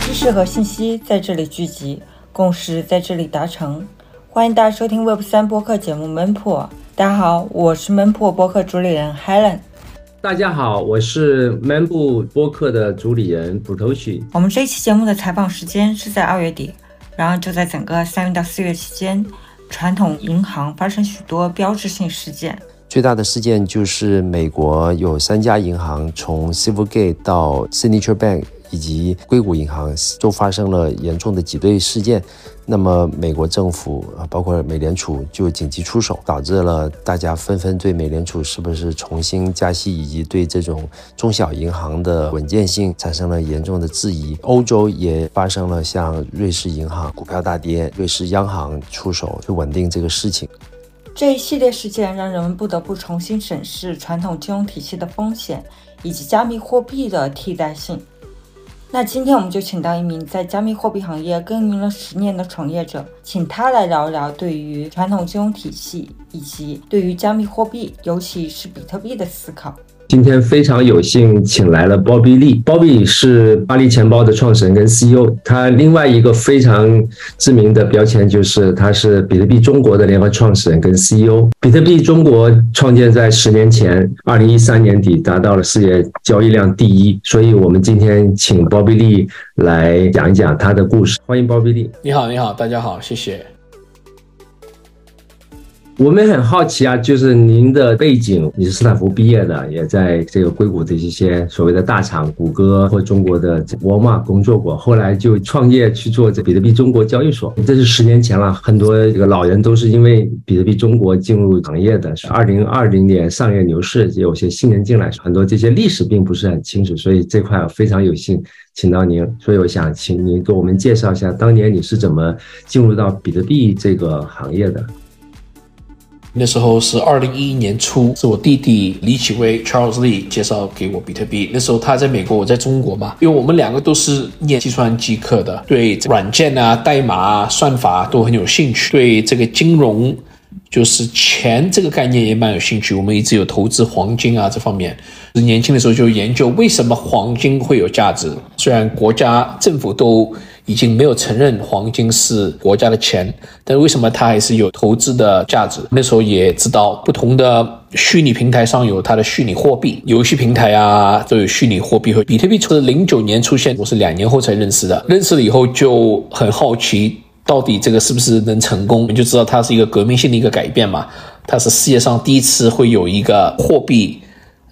知识和信息在这里聚集，共识在这里达成。欢迎大家收听 Web 三播客节目《门破》。大家好，我是门破播客主理人 Helen。大家好，我是门铺播客的主理人普头许。我们这一期节目的采访时间是在二月底，然后就在整个三月到四月期间，传统银行发生许多标志性事件。最大的事件就是美国有三家银行从 Civilgate 到 Signature Bank 以及硅谷银行都发生了严重的挤兑事件。那么美国政府啊，包括美联储就紧急出手，导致了大家纷纷对美联储是不是重新加息，以及对这种中小银行的稳健性产生了严重的质疑。欧洲也发生了像瑞士银行股票大跌，瑞士央行出手去稳定这个事情。这一系列事件让人们不得不重新审视传统金融体系的风险，以及加密货币的替代性。那今天我们就请到一名在加密货币行业耕耘了十年的创业者，请他来聊一聊对于传统金融体系以及对于加密货币，尤其是比特币的思考。今天非常有幸请来了 Bobby Lee。Bobby 是巴黎钱包的创始人跟 CEO。他另外一个非常知名的标签就是他是比特币中国的联合创始人跟 CEO。比特币中国创建在十年前，二零一三年底达到了世界交易量第一。所以我们今天请 Bobby Lee 来讲一讲他的故事。欢迎 Bobby Lee。你好，你好，大家好，谢谢。我们很好奇啊，就是您的背景，你是斯坦福毕业的，也在这个硅谷的一些所谓的大厂，谷歌或中国的沃尔玛工作过，后来就创业去做这比特币中国交易所。这是十年前了，很多这个老人都是因为比特币中国进入行业的。二零二零年上月牛市，有些新人进来，很多这些历史并不是很清楚，所以这块非常有幸请到您。所以我想请您给我们介绍一下，当年你是怎么进入到比特币这个行业的。那时候是二零一一年初，是我弟弟李启威 Charles Lee 介绍给我比特币。那时候他在美国，我在中国嘛，因为我们两个都是念计算机课的，对软件啊、代码啊、算法都很有兴趣，对这个金融，就是钱这个概念也蛮有兴趣。我们一直有投资黄金啊这方面，年轻的时候就研究为什么黄金会有价值。虽然国家政府都已经没有承认黄金是国家的钱，但为什么它还是有投资的价值？那时候也知道，不同的虚拟平台上有它的虚拟货币，游戏平台啊都有虚拟货币。和比特币是零九年出现，我是两年后才认识的。认识了以后就很好奇，到底这个是不是能成功？你就知道它是一个革命性的一个改变嘛。它是世界上第一次会有一个货币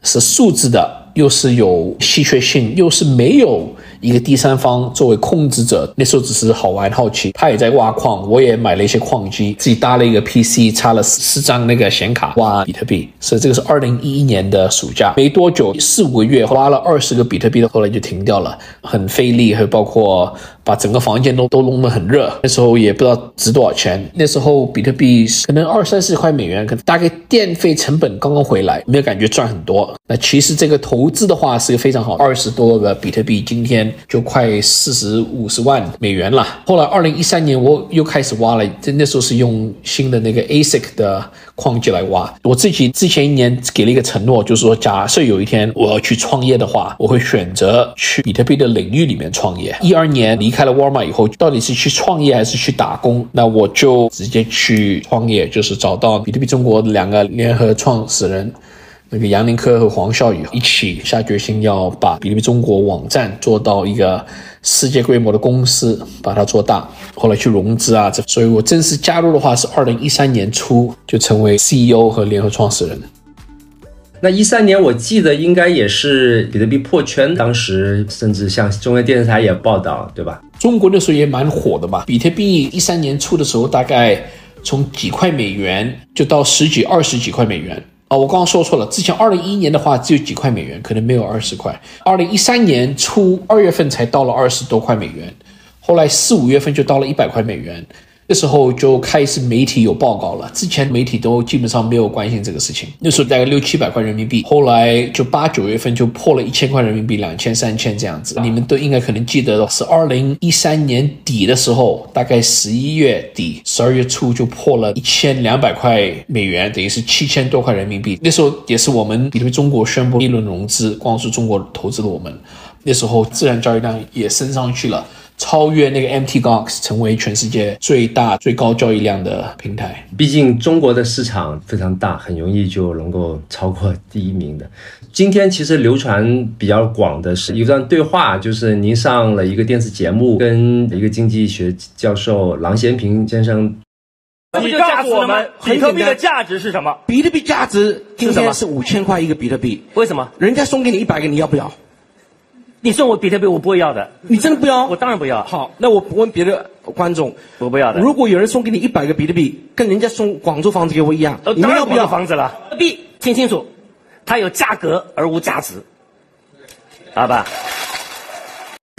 是数字的，又是有稀缺性，又是没有。一个第三方作为控制者，那时候只是好玩好奇，他也在挖矿，我也买了一些矿机，自己搭了一个 PC，插了四四张那个显卡挖比特币。所以这个是二零一一年的暑假，没多久四五个月挖了二十个比特币的，后来就停掉了，很费力，还有包括把整个房间都都弄得很热。那时候也不知道值多少钱，那时候比特币可能二三十块美元，可能大概电费成本刚刚回来，没有感觉赚很多。那其实这个投资的话是个非常好，二十多个比特币今天。就快四十五十万美元了。后来二零一三年我又开始挖了，这那时候是用新的那个 ASIC 的矿机来挖。我自己之前一年给了一个承诺，就是说，假设有一天我要去创业的话，我会选择去比特币的领域里面创业。一二年离开了沃尔玛以后，到底是去创业还是去打工？那我就直接去创业，就是找到比特币中国两个联合创始人。那个杨林科和黄孝宇一起下决心要把比特币中国网站做到一个世界规模的公司，把它做大。后来去融资啊，这所以我正式加入的话是二零一三年初就成为 CEO 和联合创始人。那一三年我记得应该也是比特币破圈，当时甚至像中央电视台也报道，对吧？中国那时候也蛮火的吧？比特币一三年初的时候，大概从几块美元就到十几、二十几块美元。啊，我刚刚说错了。之前二零一一年的话只有几块美元，可能没有二十块。二零一三年初二月份才到了二十多块美元，后来四五月份就到了一百块美元。那时候就开始媒体有报告了，之前媒体都基本上没有关心这个事情。那时候大概六七百块人民币，后来就八九月份就破了一千块人民币，两千三千这样子。你们都应该可能记得，是二零一三年底的时候，大概十一月底、十二月初就破了一千两百块美元，等于是七千多块人民币。那时候也是我们比特币中国宣布一轮融资，光是中国投资了我们，那时候自然交易量也升上去了。超越那个 MT Gox，成为全世界最大、最高交易量的平台。毕竟中国的市场非常大，很容易就能够超过第一名的。今天其实流传比较广的是一段对话，就是您上了一个电视节目，跟一个经济学教授郎咸平先生。你告诉我们，比特币的价值是什么？比特币价值今天是五千块一个比特币。为什么？人家送给你一百个，你要不要？你送我比特币，我不会要的。你真的不要？我当然不要。好，那我问别的观众，我不要的。如果有人送给你一百个比特币，跟人家送广州房子给我一样，你们要不要房子了？币听清楚，它有价格而无价值，好吧？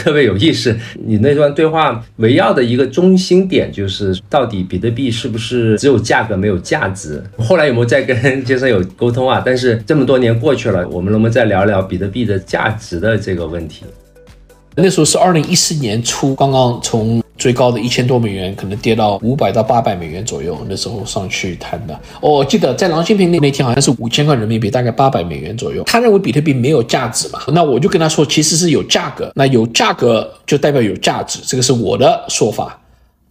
特别有意思，你那段对话围绕的一个中心点就是，到底比特币是不是只有价格没有价值？后来有没有再跟先生有沟通啊？但是这么多年过去了，我们能不能再聊聊比特币的价值的这个问题？那时候是二零一四年初，刚刚从最高的一千多美元，可能跌到五百到八百美元左右。那时候上去谈的，我记得在郎新平那那天好像是五千块人民币，大概八百美元左右。他认为比特币没有价值嘛？那我就跟他说，其实是有价格，那有价格就代表有价值，这个是我的说法。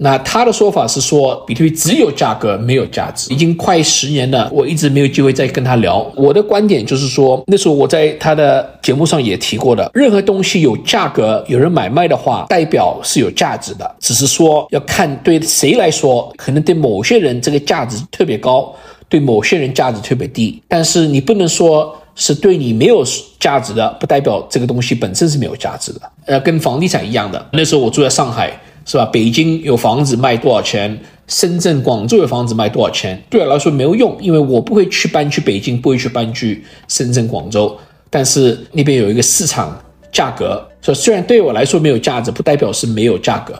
那他的说法是说，比特币只有价格没有价值，已经快十年了，我一直没有机会再跟他聊。我的观点就是说，那时候我在他的节目上也提过的，任何东西有价格，有人买卖的话，代表是有价值的，只是说要看对谁来说，可能对某些人这个价值特别高，对某些人价值特别低。但是你不能说是对你没有价值的，不代表这个东西本身是没有价值的。呃，跟房地产一样的，那时候我住在上海。是吧？北京有房子卖多少钱？深圳、广州有房子卖多少钱？对我来说没有用，因为我不会去搬去北京，不会去搬去深圳、广州。但是那边有一个市场价格，说虽然对我来说没有价值，不代表是没有价格。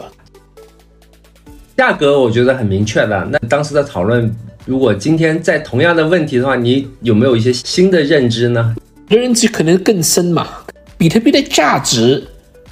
价格我觉得很明确的。那当时的讨论，如果今天在同样的问题的话，你有没有一些新的认知呢？认知可能更深嘛。比特币的价值。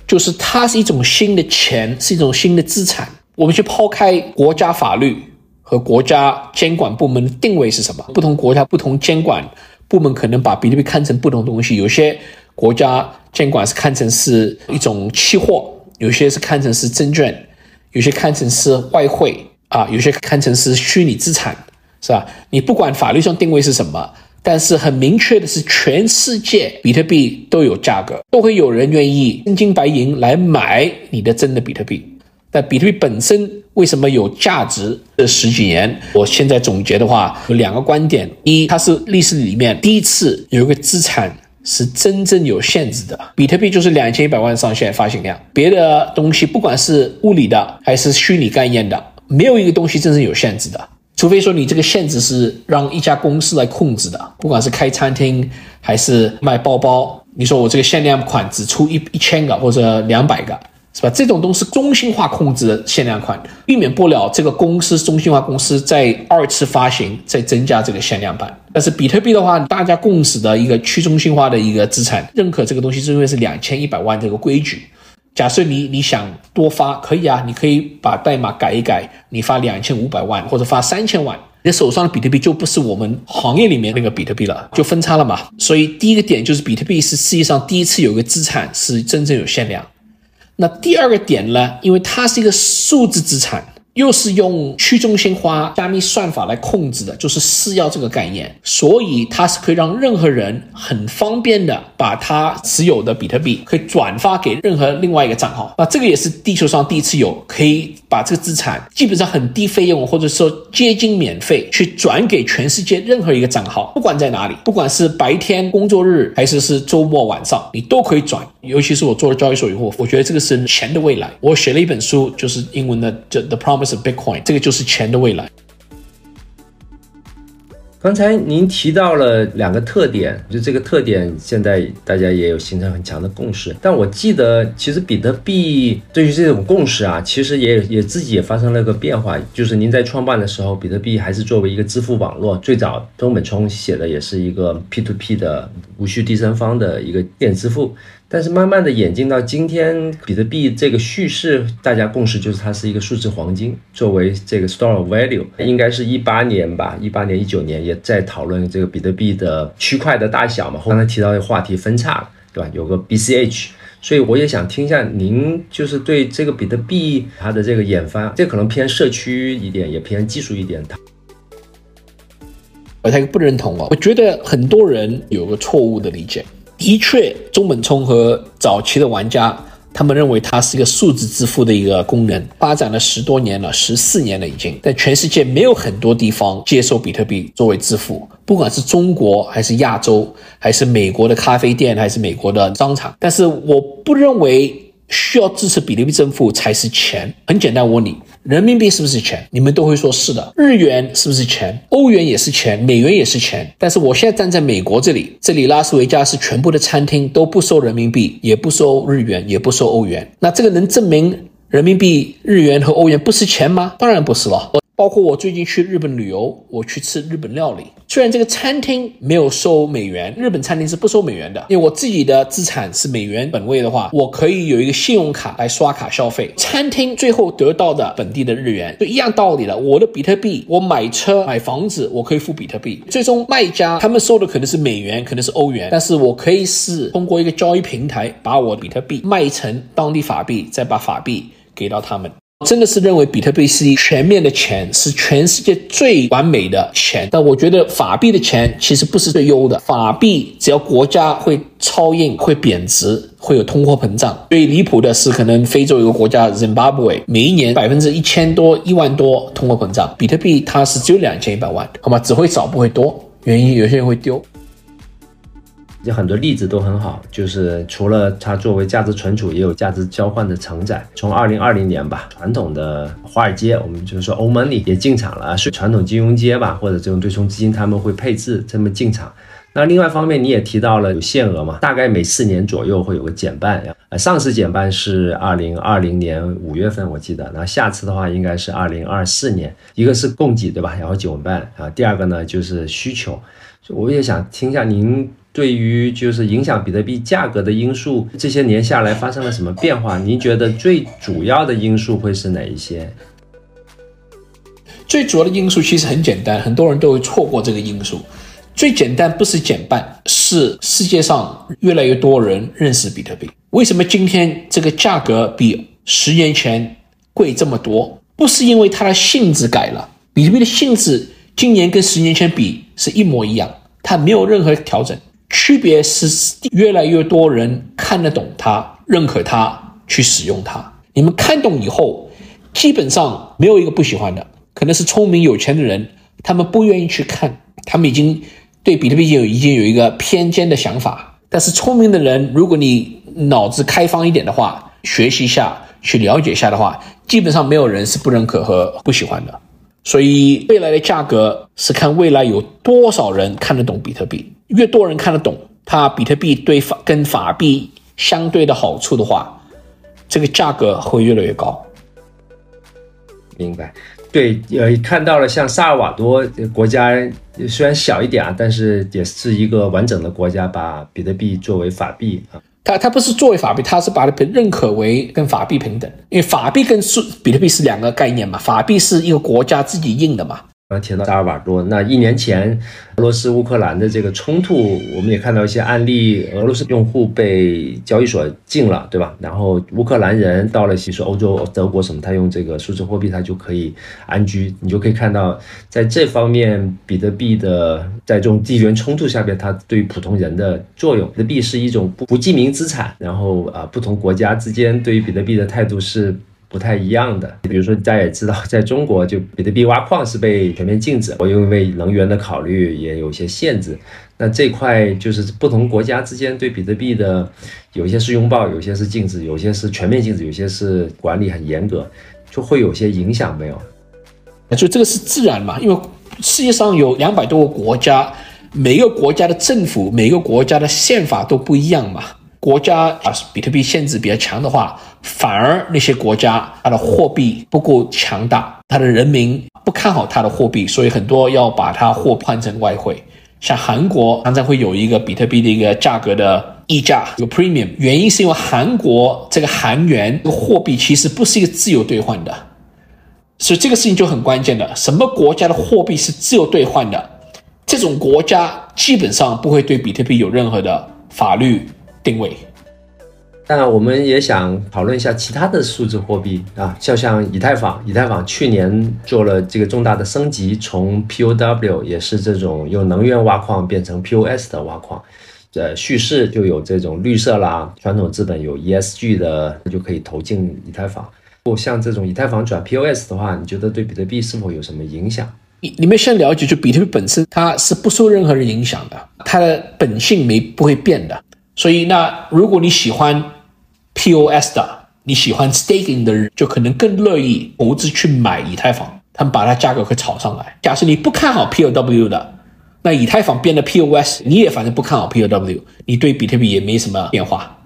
就是它是一种新的钱，是一种新的资产。我们去抛开国家法律和国家监管部门的定位是什么？不同国家、不同监管部门可能把比特币看成不同东西。有些国家监管是看成是一种期货，有些是看成是证券，有些看成是外汇啊，有些看成是虚拟资产，是吧？你不管法律上定位是什么。但是很明确的是，全世界比特币都有价格，都会有人愿意真金白银来买你的真的比特币。但比特币本身为什么有价值？这十几年，我现在总结的话有两个观点：一，它是历史里面第一次有一个资产是真正有限制的，比特币就是两千一百万上限发行量，别的东西不管是物理的还是虚拟概念的，没有一个东西真正有限制的。除非说你这个限制是让一家公司来控制的，不管是开餐厅还是卖包包，你说我这个限量款只出一一千个或者两百个，是吧？这种都是中心化控制的限量款，避免不了这个公司中心化公司在二次发行再增加这个限量版。但是比特币的话，大家共识的一个去中心化的一个资产，认可这个东西是因为是两千一百万这个规矩。假设你你想多发可以啊，你可以把代码改一改，你发两千五百万或者发三千万，你手上的比特币就不是我们行业里面那个比特币了，就分叉了嘛。所以第一个点就是比特币是世界上第一次有个资产是真正有限量。那第二个点呢，因为它是一个数字资产。又是用去中心化加密算法来控制的，就是私钥这个概念，所以它是可以让任何人很方便的把他持有的比特币可以转发给任何另外一个账号。那这个也是地球上第一次有可以把这个资产基本上很低费用或者说接近免费去转给全世界任何一个账号，不管在哪里，不管是白天工作日还是是周末晚上，你都可以转。尤其是我做了交易所以后，我觉得这个是钱的未来。我写了一本书，就是英文的叫《The Promise of Bitcoin》，这个就是钱的未来。刚才您提到了两个特点，就这个特点现在大家也有形成很强的共识。但我记得，其实比特币对于这种共识啊，其实也也自己也发生了个变化。就是您在创办的时候，比特币还是作为一个支付网络，最早中本聪写的也是一个 P to P 的无需第三方的一个电子支付。但是慢慢的演进到今天，比特币这个叙事，大家共识就是它是一个数字黄金，作为这个 store of value，应该是一八年吧，一八年一九年也在讨论这个比特币的区块的大小嘛。刚才提到的话题分叉了，对吧？有个 BCH，所以我也想听一下您就是对这个比特币它的这个研发，这可能偏社区一点，也偏技术一点。我太不认同哦，我觉得很多人有个错误的理解。的确，中本聪和早期的玩家，他们认为它是一个数字支付的一个功能，发展了十多年了，十四年了已经，在全世界没有很多地方接受比特币作为支付，不管是中国还是亚洲，还是美国的咖啡店，还是美国的商场。但是我不认为需要支持比特币支付才是钱。很简单，我问你。人民币是不是钱？你们都会说是的。日元是不是钱？欧元也是钱，美元也是钱。但是我现在站在美国这里，这里拉斯维加斯全部的餐厅都不收人民币，也不收日元，也不收欧元。那这个能证明人民币、日元和欧元不是钱吗？当然不是了。包括我最近去日本旅游，我去吃日本料理。虽然这个餐厅没有收美元，日本餐厅是不收美元的。因为我自己的资产是美元本位的话，我可以有一个信用卡来刷卡消费。餐厅最后得到的本地的日元，就一样道理了。我的比特币，我买车买房子，我可以付比特币。最终卖家他们收的可能是美元，可能是欧元，但是我可以是通过一个交易平台把我比特币卖成当地法币，再把法币给到他们。真的是认为比特币是一全面的钱，是全世界最完美的钱。但我觉得法币的钱其实不是最优的。法币只要国家会超印、会贬值、会有通货膨胀。最离谱的是，可能非洲有个国家 Zimbabwe，每一年百分之一千多、一万多通货膨胀。比特币它是只有两千一百万，好吗？只会少不会多。原因有些人会丢。有很多例子都很好，就是除了它作为价值存储，也有价值交换的承载。从二零二零年吧，传统的华尔街，我们就是说欧盟里也进场了，是传统金融街吧，或者这种对冲基金他们会配置这么进场。那另外一方面，你也提到了有限额嘛，大概每四年左右会有个减半。呃，上次减半是二零二零年五月份，我记得。那下次的话应该是二零二四年，一个是供给对吧，然后减半啊，第二个呢就是需求。我也想听一下您。对于就是影响比特币价格的因素，这些年下来发生了什么变化？您觉得最主要的因素会是哪一些？最主要的因素其实很简单，很多人都会错过这个因素。最简单不是减半，是世界上越来越多人认识比特币。为什么今天这个价格比十年前贵这么多？不是因为它的性质改了，比特币的性质今年跟十年前比是一模一样，它没有任何调整。区别是越来越多人看得懂它，认可它，去使用它。你们看懂以后，基本上没有一个不喜欢的。可能是聪明有钱的人，他们不愿意去看，他们已经对比特币有已经有一个偏见的想法。但是聪明的人，如果你脑子开放一点的话，学习一下，去了解一下的话，基本上没有人是不认可和不喜欢的。所以未来的价格是看未来有多少人看得懂比特币。越多人看得懂它比特币对法跟法币相对的好处的话，这个价格会越来越高。明白，对，呃，看到了像萨尔瓦多国家虽然小一点啊，但是也是一个完整的国家，把比特币作为法币啊。它它不是作为法币，它是把它认可为跟法币平等，因为法币跟数比特币是两个概念嘛，法币是一个国家自己印的嘛。刚提到萨尔瓦多，那一年前俄罗斯乌克兰的这个冲突，我们也看到一些案例，俄罗斯用户被交易所禁了，对吧？然后乌克兰人到了，比如说欧洲、德国什么，他用这个数字货币，他就可以安居。你就可以看到，在这方面，比特币的在这种地缘冲突下边，它对普通人的作用，比特币是一种不不记名资产，然后啊，不同国家之间对于比特币的态度是。不太一样的，比如说大家也知道，在中国就比特币挖矿是被全面禁止，我因为能源的考虑也有些限制。那这块就是不同国家之间对比特币的，有些是拥抱，有些是禁止，有些是全面禁止，有些是管理很严格，就会有些影响没有？就这个是自然嘛，因为世界上有两百多个国家，每个国家的政府、每个国家的宪法都不一样嘛。国家啊，比特币限制比较强的话，反而那些国家它的货币不够强大，它的人民不看好它的货币，所以很多要把它货换成外汇。像韩国常常会有一个比特币的一个价格的溢价，有 premium，原因是因为韩国这个韩元这个货币其实不是一个自由兑换的，所以这个事情就很关键的。什么国家的货币是自由兑换的？这种国家基本上不会对比特币有任何的法律定位。那我们也想讨论一下其他的数字货币啊，就像以太坊，以太坊去年做了这个重大的升级，从 POW 也是这种用能源挖矿变成 POS 的挖矿，呃，叙事就有这种绿色啦，传统资本有 ESG 的就可以投进以太坊。像这种以太坊转 POS 的话，你觉得对比特币是否有什么影响？你你们先了解，就比特币本身它是不受任何人影响的，它的本性没不会变的。所以那如果你喜欢，POS 的，你喜欢 staking 的人就可能更乐意投资去买以太坊，他们把它价格会炒上来。假设你不看好 POW 的，那以太坊变得 POS，你也反正不看好 POW，你对比特币也没什么变化。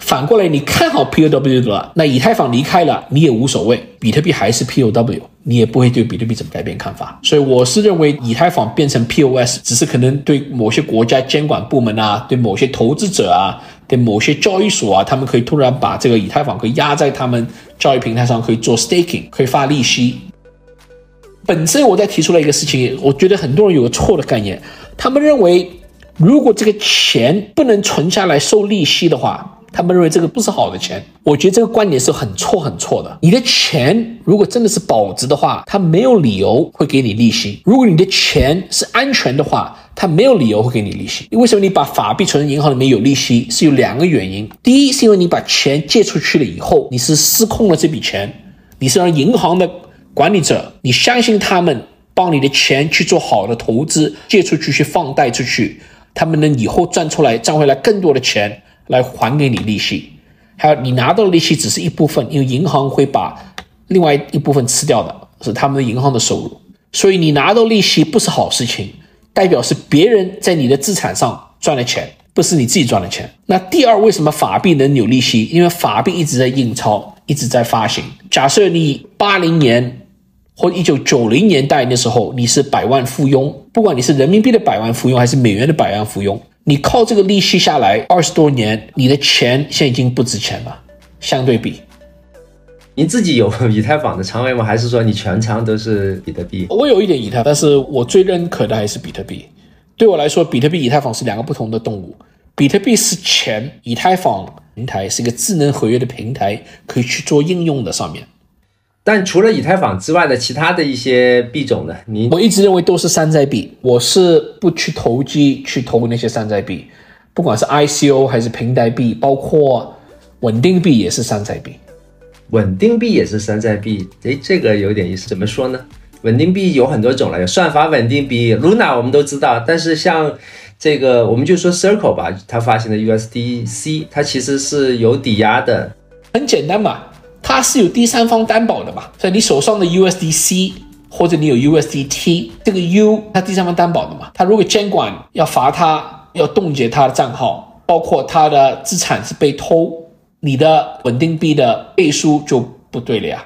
反过来，你看好 POW 的，那以太坊离开了，你也无所谓，比特币还是 POW，你也不会对比特币怎么改变看法。所以我是认为，以太坊变成 POS，只是可能对某些国家监管部门啊，对某些投资者啊。对某些交易所啊，他们可以突然把这个以太坊可以压在他们交易平台上，可以做 staking，可以发利息。本身我在提出了一个事情，我觉得很多人有个错的概念，他们认为如果这个钱不能存下来收利息的话，他们认为这个不是好的钱。我觉得这个观点是很错很错的。你的钱如果真的是保值的话，它没有理由会给你利息。如果你的钱是安全的话，它没有理由会给你利息。为什么你把法币存在银行里面有利息？是有两个原因。第一，是因为你把钱借出去了以后，你是失控了这笔钱，你是让银行的管理者，你相信他们帮你的钱去做好的投资，借出去去放贷出去，他们能以后赚出来赚回来更多的钱来还给你利息。还有你拿到的利息只是一部分，因为银行会把另外一部分吃掉的，是他们的银行的收入。所以你拿到利息不是好事情。代表是别人在你的资产上赚了钱，不是你自己赚的钱。那第二，为什么法币能有利息？因为法币一直在印钞，一直在发行。假设你八零年或一九九零年代那时候你是百万富翁，不管你是人民币的百万富翁还是美元的百万富翁，你靠这个利息下来二十多年，你的钱现在已经不值钱了，相对比。你自己有以太坊的仓位吗？还是说你全仓都是比特币？我有一点以太，但是我最认可的还是比特币。对我来说，比特币、以太坊是两个不同的动物。比特币是钱，以太坊平台是一个智能合约的平台，可以去做应用的上面。但除了以太坊之外的其他的一些币种呢？你我一直认为都是山寨币，我是不去投机去投那些山寨币，不管是 ICO 还是平台币，包括稳定币也是山寨币。稳定币也是山寨币，诶，这个有点意思。怎么说呢？稳定币有很多种了，有算法稳定币，Luna 我们都知道。但是像这个，我们就说 Circle 吧，它发行的 USDC，它其实是有抵押的。很简单嘛，它是有第三方担保的嘛。所以你手上的 USDC 或者你有 USDT，这个 U 它第三方担保的嘛。它如果监管要罚它，要冻结它的账号，包括它的资产是被偷。你的稳定币的背书就不对了呀，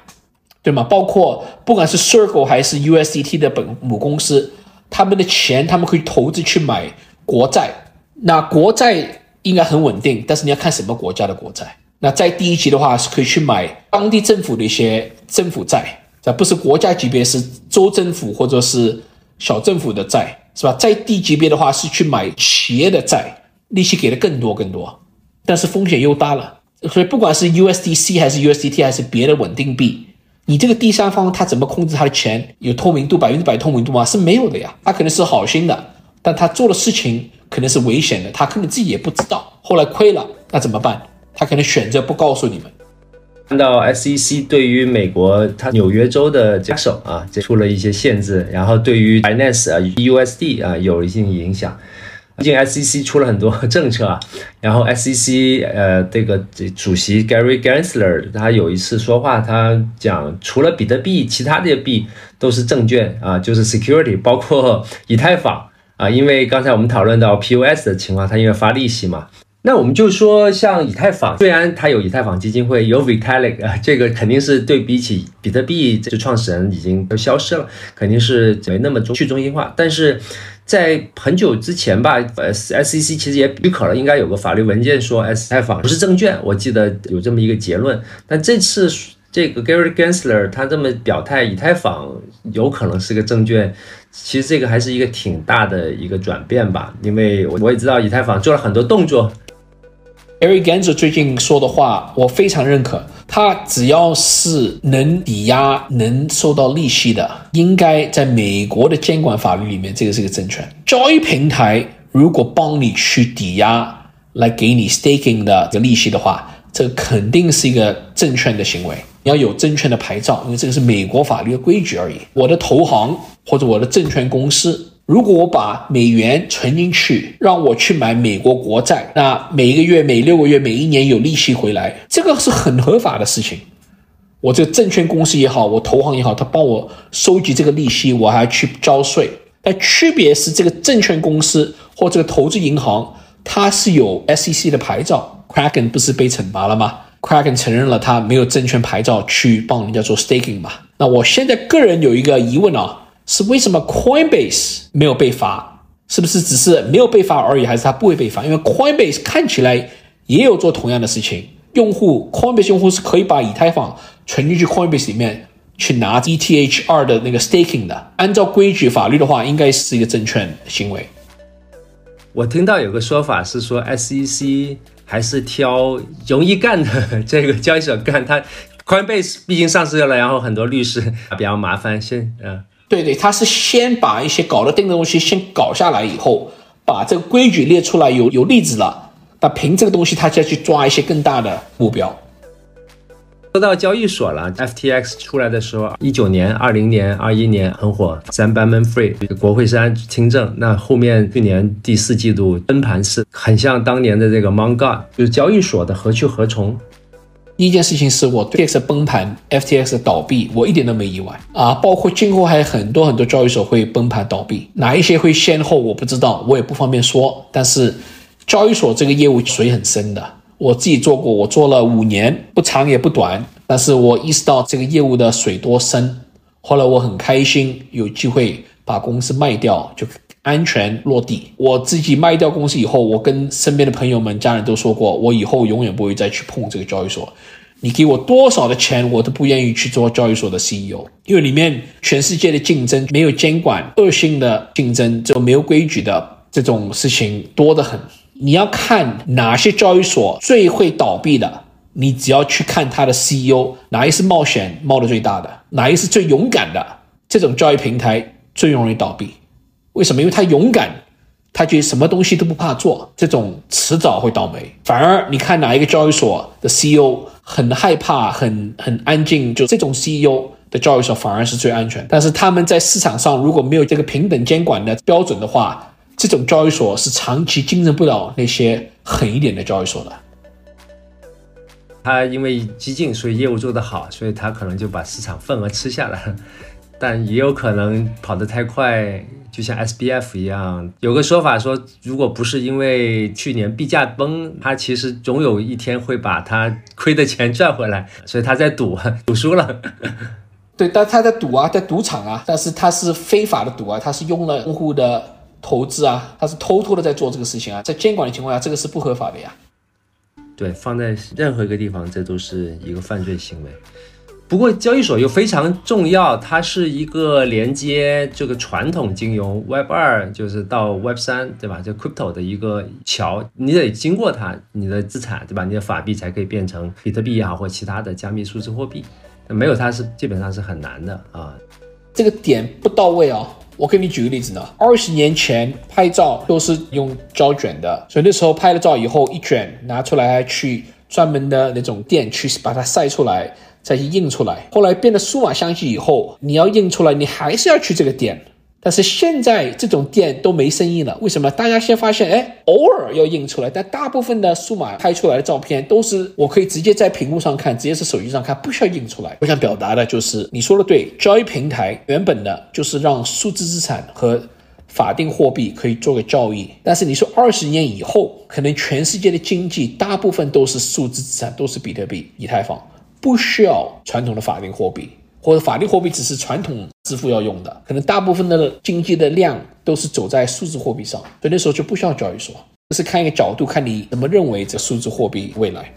对吗？包括不管是 Circle 还是 USDT 的本母公司，他们的钱他们可以投资去买国债，那国债应该很稳定，但是你要看什么国家的国债。那在第一级的话是可以去买当地政府的一些政府债，这不是国家级别，是州政府或者是小政府的债，是吧？在低级别的话是去买企业的债，利息给的更多更多，但是风险又大了。所以，不管是 USDC 还是 USDT 还是别的稳定币，你这个第三方他怎么控制他的钱？有透明度，百分之百透明度吗？是没有的呀。他可能是好心的，但他做的事情可能是危险的，他可能自己也不知道。后来亏了，那怎么办？他可能选择不告诉你们。看到 SEC 对于美国它纽约州的加手啊，出了一些限制，然后对于 Binance 啊、USD 啊有一定影响。最近 SEC 出了很多政策啊，然后 SEC 呃这个主席 Gary Gensler 他有一次说话，他讲除了比特币，其他的币都是证券啊，就是 security，包括以太坊啊，因为刚才我们讨论到 POS 的情况，它因为发利息嘛。那我们就说，像以太坊，虽然它有以太坊基金会，有 Vitalik 啊，这个肯定是对比起比特币，这创始人已经都消失了，肯定是没那么中去中心化。但是在很久之前吧，呃，SEC 其实也许可了，应该有个法律文件说以太坊不是证券，我记得有这么一个结论。但这次这个 Gary Gensler 他这么表态，以太坊有可能是个证券，其实这个还是一个挺大的一个转变吧，因为我我也知道以太坊做了很多动作。Eric Ganz 最近说的话，我非常认可。他只要是能抵押、能收到利息的，应该在美国的监管法律里面，这个是个证券交易平台。如果帮你去抵押来给你 staking 的这个利息的话，这肯定是一个证券的行为。你要有证券的牌照，因为这个是美国法律的规矩而已。我的投行或者我的证券公司。如果我把美元存进去，让我去买美国国债，那每一个月、每六个月、每一年有利息回来，这个是很合法的事情。我这个证券公司也好，我投行也好，他帮我收集这个利息，我还去交税。但区别是，这个证券公司或这个投资银行，它是有 SEC 的牌照。Kraken 不是被惩罚了吗？Kraken 承认了他没有证券牌照去帮人家做 staking 嘛？那我现在个人有一个疑问啊。是为什么 Coinbase 没有被罚？是不是只是没有被罚而已，还是它不会被罚？因为 Coinbase 看起来也有做同样的事情，用户 Coinbase 用户是可以把以太坊存进去 Coinbase 里面去拿 ETH 二的那个 staking 的。按照规矩法律的话，应该是一个证券行为。我听到有个说法是说，SEC 还是挑容易干的这个交易所干。它 Coinbase 毕竟上市了，然后很多律师比较麻烦，先嗯。对对，他是先把一些搞得定的东西先搞下来以后，把这个规矩列出来，有有例子了，那凭这个东西，他就要去抓一些更大的目标。说到交易所了，FTX 出来的时候，一九年、二零年、二一年很火，Sam Bankman-Fried 国会山听证，那后面去年第四季度崩盘式，很像当年的这个 Mon God，就是交易所的何去何从。第一件事情是我 FTX 崩盘，FTX 倒闭，我一点都没意外啊。包括今后还有很多很多交易所会崩盘倒闭，哪一些会先后我不知道，我也不方便说。但是交易所这个业务水很深的，我自己做过，我做了五年，不长也不短。但是我意识到这个业务的水多深，后来我很开心有机会把公司卖掉，就。安全落地。我自己卖掉公司以后，我跟身边的朋友们、家人都说过，我以后永远不会再去碰这个交易所。你给我多少的钱，我都不愿意去做交易所的 CEO，因为里面全世界的竞争没有监管，恶性的竞争，就没有规矩的这种事情多得很。你要看哪些交易所最会倒闭的，你只要去看他的 CEO，哪一是冒险冒的最大的，哪一是最勇敢的，这种交易平台最容易倒闭。为什么？因为他勇敢，他就什么东西都不怕做，这种迟早会倒霉。反而你看哪一个交易所的 CEO 很害怕、很很安静，就这种 CEO 的交易所反而是最安全。但是他们在市场上如果没有这个平等监管的标准的话，这种交易所是长期竞争不了那些狠一点的交易所的。他因为激进，所以业务做得好，所以他可能就把市场份额吃下来。但也有可能跑得太快。就像 SBF 一样，有个说法说，如果不是因为去年币价崩，他其实总有一天会把他亏的钱赚回来，所以他在赌，赌输了。对，但他在赌啊，在赌场啊，但是他是非法的赌啊，他是用了用户的投资啊，他是偷偷的在做这个事情啊，在监管的情况下，这个是不合法的呀。对，放在任何一个地方，这都是一个犯罪行为。不过交易所又非常重要，它是一个连接这个传统金融 Web 二，就是到 Web 三，对吧？就 Crypto 的一个桥，你得经过它，你的资产，对吧？你的法币才可以变成比特币也好，或其他的加密数字货币。没有它是基本上是很难的啊。这个点不到位啊！我给你举个例子呢，二十年前拍照都是用胶卷的，所以那时候拍了照以后一卷拿出来去专门的那种店去把它晒出来。再去印出来，后来变得数码相机以后，你要印出来，你还是要去这个店，但是现在这种店都没生意了，为什么？大家先发现，哎，偶尔要印出来，但大部分的数码拍出来的照片都是我可以直接在屏幕上看，直接是手机上看，不需要印出来。我想表达的就是，你说的对，交易平台原本的就是让数字资产和法定货币可以做个交易。但是你说二十年以后，可能全世界的经济大部分都是数字资产，都是比特币、以太坊，不需要传统的法定货币。或者法定货币只是传统支付要用的，可能大部分的经济的量都是走在数字货币上，所以那时候就不需要交易所。这是看一个角度，看你怎么认为这数字货币未来。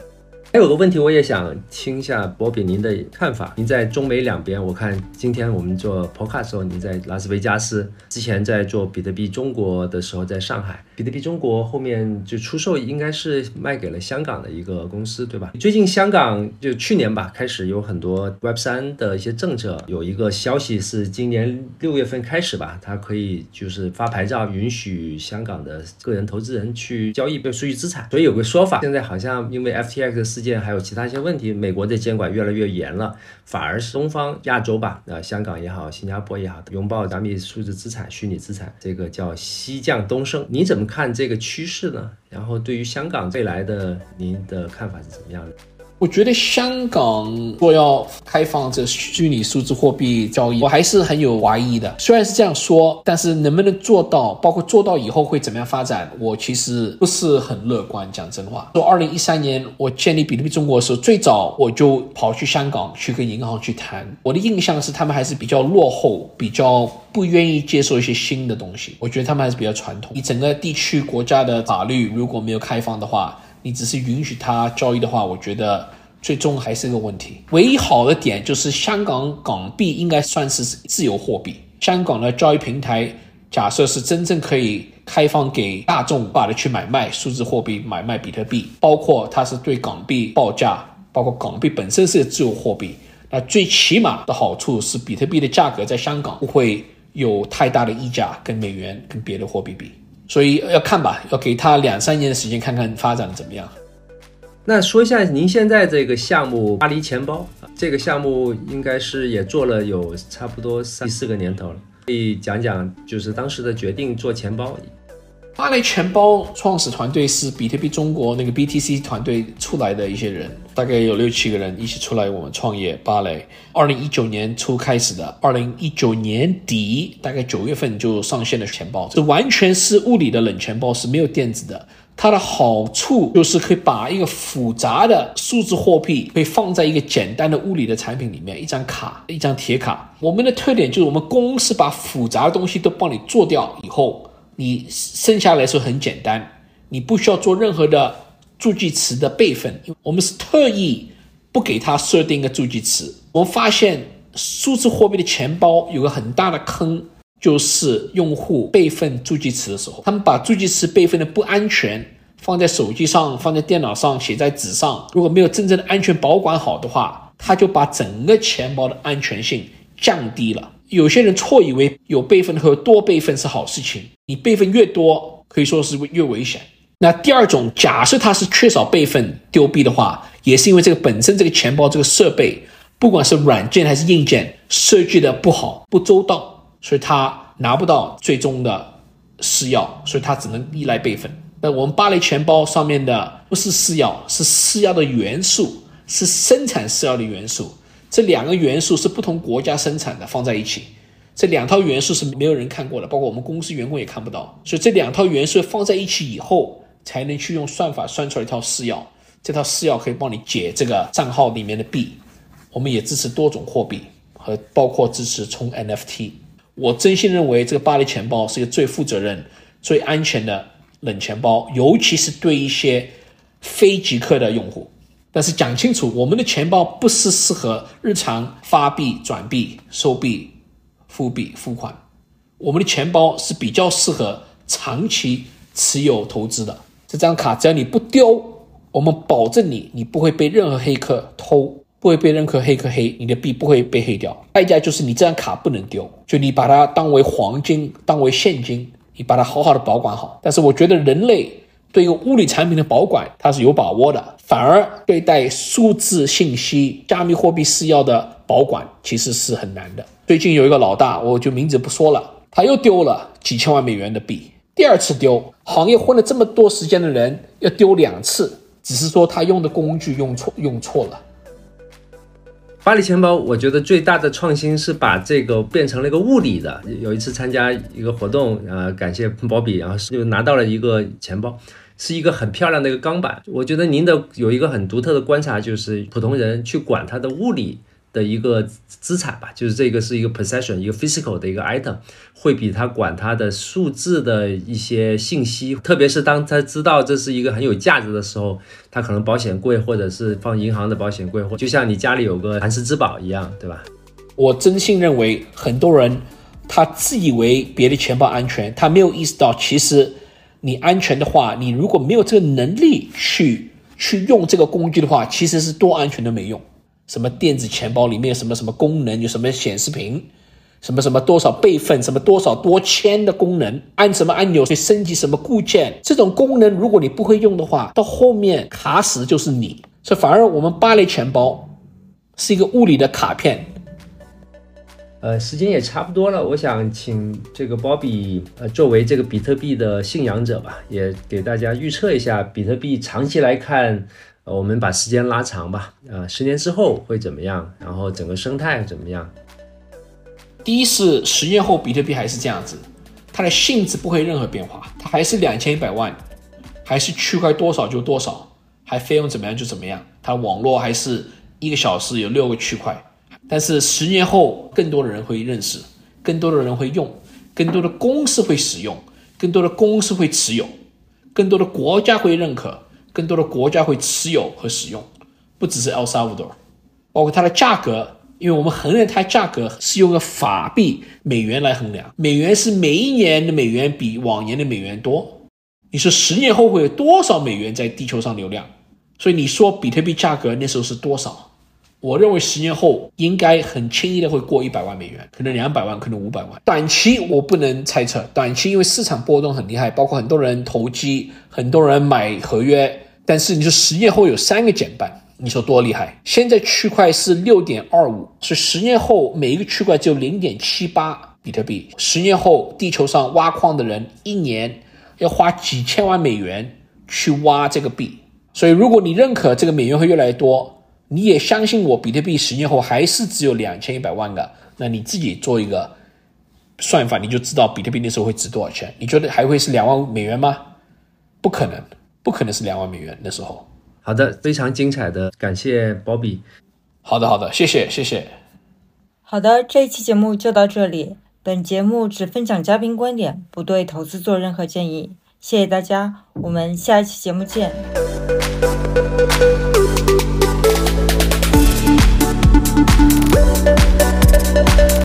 还有个问题，我也想听一下波比您的看法。您在中美两边，我看今天我们做 podcast 时候，您在拉斯维加斯，之前在做比特币中国的时候，在上海。比特币中国后面就出售，应该是卖给了香港的一个公司，对吧？最近香港就去年吧，开始有很多 Web 三的一些政策，有一个消息是今年六月份开始吧，它可以就是发牌照，允许香港的个人投资人去交易被数据资产。所以有个说法，现在好像因为 FTX 的事件，还有其他一些问题，美国的监管越来越严了，反而是东方亚洲吧，啊，香港也好，新加坡也好，拥抱加密数字资产、虚拟资产，这个叫西降东升。你怎么？看这个趋势呢？然后对于香港未来的，您的看法是怎么样的？我觉得香港若要开放这虚拟数字货币交易，我还是很有怀疑的。虽然是这样说，但是能不能做到，包括做到以后会怎么样发展，我其实不是很乐观。讲真话，说二零一三年我建立比特币中国的时候，最早我就跑去香港去跟银行去谈。我的印象是他们还是比较落后，比较不愿意接受一些新的东西。我觉得他们还是比较传统。你整个地区国家的法律如果没有开放的话，你只是允许他交易的话，我觉得最终还是个问题。唯一好的点就是香港港币应该算是自由货币。香港的交易平台假设是真正可以开放给大众化的去买卖数字货币、买卖比特币，包括它是对港币报价，包括港币本身是自由货币。那最起码的好处是，比特币的价格在香港不会有太大的溢价，跟美元、跟别的货币比。所以要看吧，要给他两三年的时间，看看发展怎么样。那说一下您现在这个项目巴黎钱包，这个项目应该是也做了有差不多三四个年头了，可以讲讲就是当时的决定做钱包。巴雷钱包创始团队是比特币中国那个 BTC 团队出来的一些人，大概有六七个人一起出来我们创业芭蕾。二零一九年初开始的，二零一九年底大概九月份就上线了钱包，这完全是物理的冷钱包，是没有电子的。它的好处就是可以把一个复杂的数字货币可以放在一个简单的物理的产品里面，一张卡，一张铁卡。我们的特点就是我们公司把复杂的东西都帮你做掉以后。你剩下来时候很简单，你不需要做任何的助记词的备份。我们是特意不给他设定一个助记词。我们发现数字货币的钱包有个很大的坑，就是用户备份助记词的时候，他们把助记词备份的不安全，放在手机上、放在电脑上、写在纸上，如果没有真正的安全保管好的话，他就把整个钱包的安全性降低了。有些人错以为有备份和多备份是好事情，你备份越多，可以说是越危险。那第二种，假设他是缺少备份丢币的话，也是因为这个本身这个钱包这个设备，不管是软件还是硬件设计的不好不周到，所以他拿不到最终的私钥，所以他只能依赖备份。那我们芭蕾钱包上面的不是私钥，是私钥的元素，是生产私钥的元素。这两个元素是不同国家生产的，放在一起，这两套元素是没有人看过的，包括我们公司员工也看不到。所以这两套元素放在一起以后，才能去用算法算出来一套私钥。这套私钥可以帮你解这个账号里面的币。我们也支持多种货币，和包括支持充 NFT。我真心认为这个巴黎钱包是一个最负责任、最安全的冷钱包，尤其是对一些非极客的用户。但是讲清楚，我们的钱包不是适合日常发币、转币、收币、付币、付款。我们的钱包是比较适合长期持有投资的。这张卡只要你不丢，我们保证你，你不会被任何黑客偷，不会被任何黑客黑，你的币不会被黑掉。代价就是你这张卡不能丢，就你把它当为黄金，当为现金，你把它好好的保管好。但是我觉得人类。对于物理产品的保管，它是有把握的，反而对待数字信息、加密货币私钥的保管，其实是很难的。最近有一个老大，我就名字不说了，他又丢了几千万美元的币。第二次丢，行业混了这么多时间的人要丢两次，只是说他用的工具用错用错了。巴黎钱包，我觉得最大的创新是把这个变成了一个物理的。有一次参加一个活动，呃，感谢鲍比，然后就拿到了一个钱包，是一个很漂亮的一个钢板。我觉得您的有一个很独特的观察，就是普通人去管它的物理。的一个资产吧，就是这个是一个 possession，一个 physical 的一个 item，会比他管他的数字的一些信息，特别是当他知道这是一个很有价值的时候，他可能保险柜或者是放银行的保险柜，或就像你家里有个寒食之宝一样，对吧？我真心认为，很多人他自以为别的钱包安全，他没有意识到，其实你安全的话，你如果没有这个能力去去用这个工具的话，其实是多安全都没用。什么电子钱包里面什么什么功能，有什么显示屏，什么什么多少备份，什么多少多签的功能，按什么按钮去升级什么固件，这种功能如果你不会用的话，到后面卡死就是你。所以反而我们芭蕾钱包是一个物理的卡片。呃，时间也差不多了，我想请这个 Bobby，，呃，作为这个比特币的信仰者吧，也给大家预测一下比特币长期来看。呃，我们把时间拉长吧，呃，十年之后会怎么样？然后整个生态怎么样？第一是十年后比特币还是这样子，它的性质不会任何变化，它还是两千一百万，还是区块多少就多少，还费用怎么样就怎么样，它网络还是一个小时有六个区块。但是十年后，更多的人会认识，更多的人会用，更多的公司会使用，更多的公司会持有，更多的国家会认可。更多的国家会持有和使用，不只是 El Salvador，包括它的价格，因为我们衡量它价格是用个法币美元来衡量，美元是每一年的美元比往年的美元多。你说十年后会有多少美元在地球上流量？所以你说比特币价格那时候是多少？我认为十年后应该很轻易的会过一百万美元，可能两百万，可能五百万。短期我不能猜测，短期因为市场波动很厉害，包括很多人投机，很多人买合约。但是你说十年后有三个减半，你说多厉害？现在区块是六点二五，所以十年后每一个区块只有零点七八比特币。十年后地球上挖矿的人一年要花几千万美元去挖这个币，所以如果你认可这个美元会越来越多。你也相信我，比特币十年后还是只有两千一百万个？那你自己做一个算法，你就知道比特币那时候会值多少钱？你觉得还会是两万美元吗？不可能，不可能是两万美元那时候。好的，非常精彩的，感谢鲍比。好的，好的，谢谢，谢谢。好的，这一期节目就到这里。本节目只分享嘉宾观点，不对投资做任何建议。谢谢大家，我们下一期节目见。